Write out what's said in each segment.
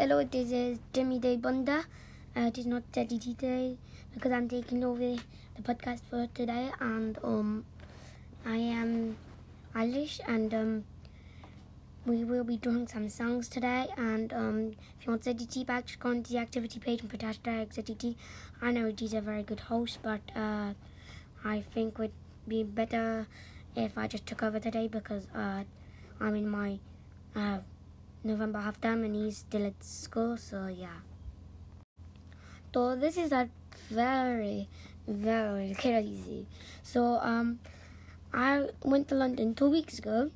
Hello, this is Jimmy Day Bunda. Uh, it is not Teddy today because I'm taking over the podcast for today, and um, I am Irish, and um, we will be doing some songs today. And um, if you want ZDT back, just go on to the activity page and put hashtag ZDT. I know he's a very good host, but uh, I think it would be better if I just took over today because uh, I'm in my uh, November half term and he's still at school, so yeah. So this is a very, very crazy. So um, I went to London two weeks ago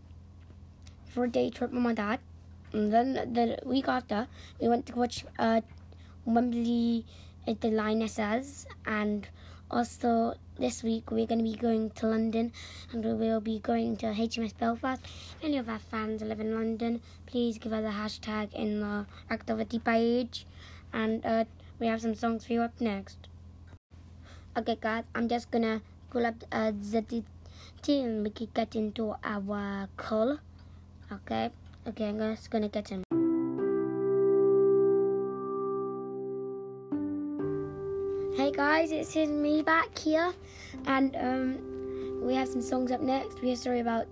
for a day trip with my dad, and then the week after we went to watch uh, Wembley at the Lionesses, and also this week we're going to be going to London and we will be going to HMS Belfast. If any of our fans live in London, please give us a hashtag in the activity page and uh, we have some songs for you up next. Okay guys, I'm just gonna pull up uh, ZT and we can get into our call. Okay, okay, I'm just gonna get him. Guys, it's me back here, and um, we have some songs up next. We are sorry about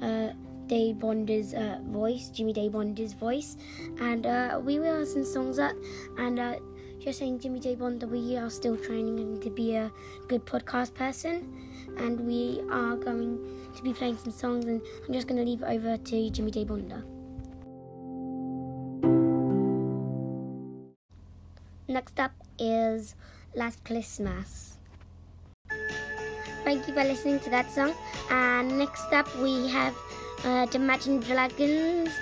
uh, Dave Bonder's uh, voice, Jimmy Dave Bonder's voice, and uh, we will have some songs up. And uh, just saying, Jimmy Dave Bonder, we are still training him to be a good podcast person, and we are going to be playing some songs. And I'm just going to leave it over to Jimmy Dave Bonder. Next up is Last Christmas. Thank you for listening to that song. And next up, we have uh, the Imagine Dragons,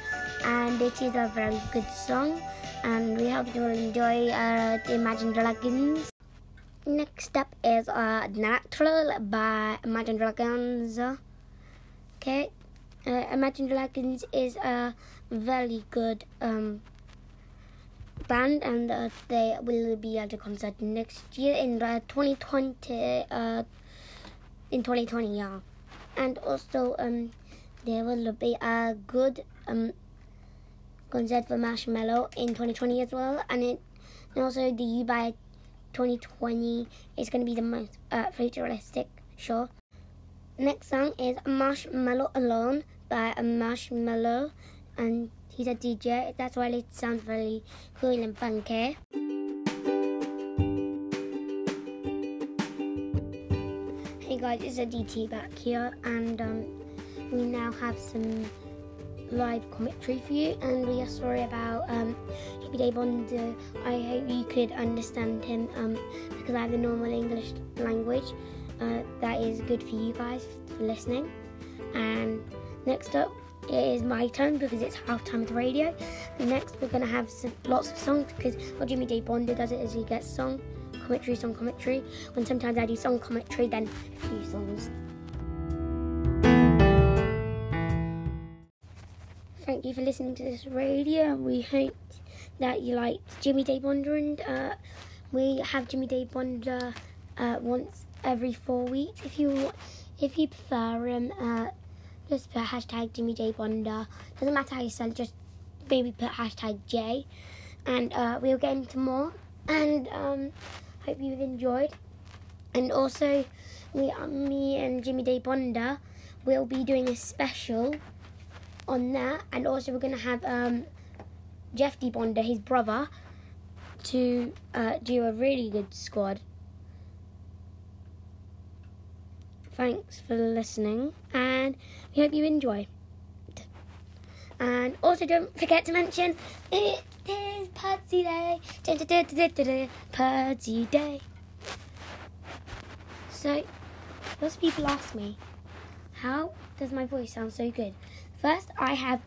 and it is a very good song. And we hope you will enjoy uh, the Imagine Dragons. Next up is uh, Natural by Imagine Dragons. Okay, uh, Imagine Dragons is a very good um, band and uh, they will be at a concert next year in uh, 2020 uh, in 2020 yeah. And also um there will be a good um concert for Marshmello in 2020 as well. And it and also the u by 2020 is going to be the most uh, futuristic show. Next song is Marshmello alone by Marshmello and he's a DJ. That's why it sounds very cool and funky. Hey guys, it's a DT back here, and um, we now have some live commentary for you. And we are sorry about um, Hippie Day Bond. I hope you could understand him um, because I have the normal English language. Uh, that is good for you guys for listening. And next up, it is my turn because it's half time of the radio. Next, we're going to have some, lots of songs because what Jimmy Day Bonder does it is he gets song commentary, song commentary. When sometimes I do song commentary, then a few songs. Thank you for listening to this radio. We hope that you liked Jimmy Day Bonder, and uh, we have Jimmy Day Bonder uh, once every four weeks. If you if you prefer him. Um, just put hashtag Jimmy J Bonder. Doesn't matter how you spell it, just maybe put hashtag J. And uh, we'll get into more. And um, hope you've enjoyed. And also, we, uh, me and Jimmy J Bonder will be doing a special on that. And also, we're going to have um, Jeff D Bonder, his brother, to uh, do a really good squad. Thanks for listening, and we hope you enjoy. And also, don't forget to mention it is Party Day. Party Day. So, lots of people ask me, how does my voice sound so good? First, I have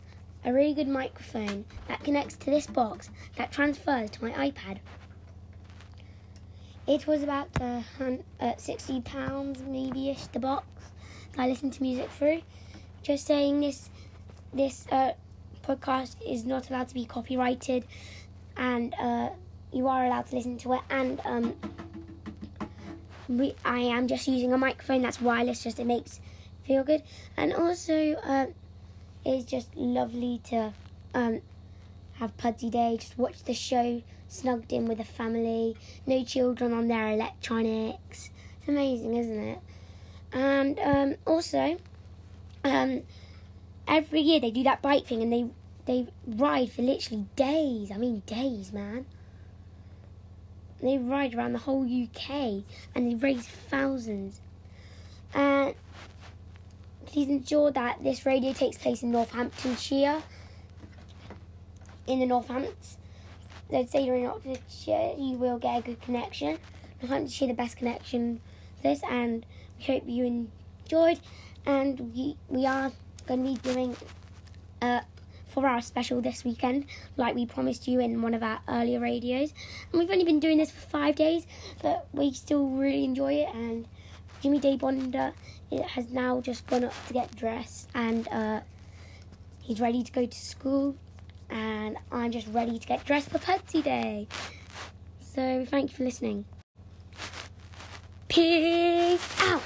a really good microphone that connects to this box that transfers to my iPad. It was about uh, sixty pounds, maybe ish, the box. I listened to music through. Just saying this, this uh, podcast is not allowed to be copyrighted, and uh, you are allowed to listen to it. And um, we, I am just using a microphone that's wireless, just it makes feel good. And also, uh, it's just lovely to um, have Pudsey Day, just watch the show snugged in with the family, no children on their electronics. It's amazing, isn't it? And um, also, um, every year they do that bike thing and they they ride for literally days. I mean days, man. They ride around the whole UK and they raise thousands. And please ensure that this radio takes place in Northamptonshire. In the Northants. Let's say you're in Oxfordshire, you will get a good connection. Northamptonshire, the best connection this, and we hope you enjoyed. And we, we are going to be doing uh, for our special this weekend, like we promised you in one of our earlier radios. And we've only been doing this for five days, but we still really enjoy it. And Jimmy Day Bonder has now just gone up to get dressed, and uh, he's ready to go to school. And I'm just ready to get dressed for Pudsey Day. So thank you for listening. Peace out.